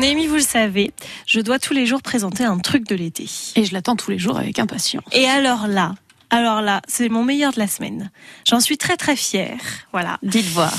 Noémie, vous le savez, je dois tous les jours présenter un truc de l'été. Et je l'attends tous les jours avec impatience. Et alors là, alors là, c'est mon meilleur de la semaine. J'en suis très très fière. Voilà. Dites voir.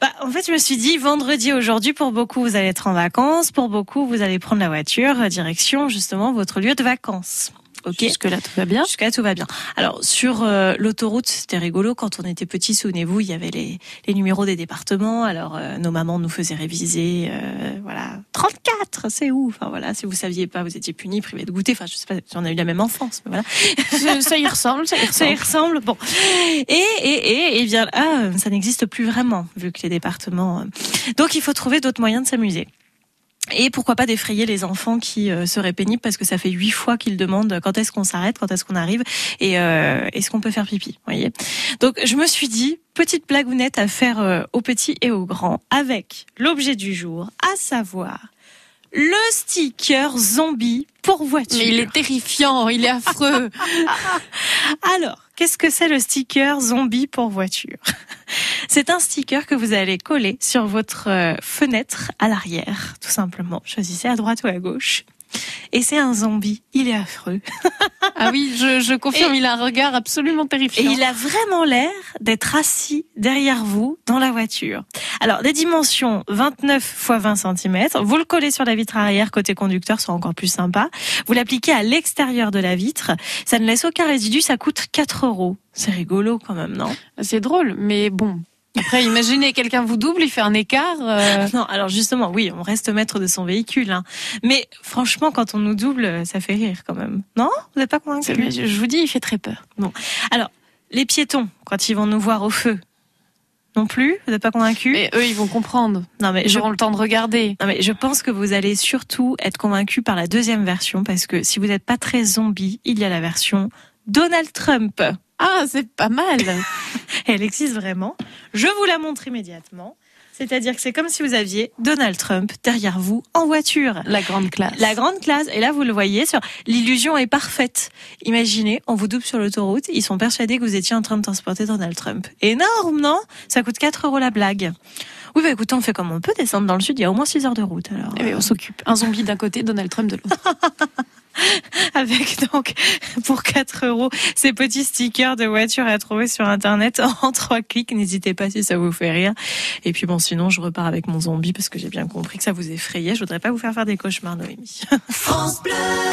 Bah, en fait, je me suis dit, vendredi aujourd'hui, pour beaucoup, vous allez être en vacances. Pour beaucoup, vous allez prendre la voiture, euh, direction justement votre lieu de vacances. Ok. Jusque là, tout va bien. Jusque là, tout va bien. Alors sur euh, l'autoroute, c'était rigolo. Quand on était petits, souvenez-vous, il y avait les, les numéros des départements. Alors euh, nos mamans nous faisaient réviser. Euh, voilà, 34, c'est où? Enfin voilà, si vous saviez pas, vous étiez punis, privés de goûter. Enfin, je sais pas, on a eu la même enfance, mais voilà. ça y ressemble, ça y ressemble. Ça y ressemble. Bon. Et et et, et bien ah, ça n'existe plus vraiment vu que les départements. Donc il faut trouver d'autres moyens de s'amuser. Et pourquoi pas d'effrayer les enfants qui euh, seraient pénibles parce que ça fait huit fois qu'ils demandent quand est-ce qu'on s'arrête, quand est-ce qu'on arrive et euh, est-ce qu'on peut faire pipi. Voyez? Donc je me suis dit petite blagounette à faire euh, aux petits et aux grands avec l'objet du jour, à savoir le sticker zombie pour voiture. Mais il est terrifiant, il est affreux. Alors, qu'est-ce que c'est le sticker zombie pour voiture? C'est un sticker que vous allez coller sur votre euh, fenêtre à l'arrière, tout simplement. Choisissez à droite ou à gauche. Et c'est un zombie, il est affreux. ah oui, je, je confirme, il a un regard absolument terrifiant. Et il a vraiment l'air d'être assis derrière vous dans la voiture. Alors, des dimensions 29 x 20 cm. Vous le collez sur la vitre arrière côté conducteur, c'est encore plus sympa. Vous l'appliquez à l'extérieur de la vitre. Ça ne laisse aucun résidu, ça coûte 4 euros. C'est rigolo quand même, non? C'est drôle, mais bon, après, imaginez, quelqu'un vous double, il fait un écart. Euh... Non, alors justement, oui, on reste maître de son véhicule. Hein. Mais franchement, quand on nous double, ça fait rire quand même. Non? Vous n'êtes pas convaincu? Je vous dis, il fait très peur. Bon, alors, les piétons, quand ils vont nous voir au feu, non plus? Vous n'êtes pas convaincu? Mais eux, ils vont comprendre. Non, mais ils auront le temps de regarder. Non, mais je pense que vous allez surtout être convaincu par la deuxième version, parce que si vous n'êtes pas très zombie, il y a la version Donald Trump. Ah, c'est pas mal. Elle existe vraiment. Je vous la montre immédiatement. C'est-à-dire que c'est comme si vous aviez Donald Trump derrière vous en voiture. La grande classe. La grande classe. Et là, vous le voyez sur, l'illusion est parfaite. Imaginez, on vous double sur l'autoroute, ils sont persuadés que vous étiez en train de transporter Donald Trump. Énorme, non? Ça coûte 4 euros la blague. Oui, bah écoutez, on fait comme on peut descendre dans le sud, il y a au moins 6 heures de route, alors. Eh bien, on s'occupe. Un zombie d'un côté, Donald Trump de l'autre. avec donc pour 4 euros ces petits stickers de voiture à trouver sur internet en trois clics. N'hésitez pas si ça vous fait rire. Et puis bon, sinon je repars avec mon zombie parce que j'ai bien compris que ça vous effrayait. Je voudrais pas vous faire faire des cauchemars, Noémie. France Bleu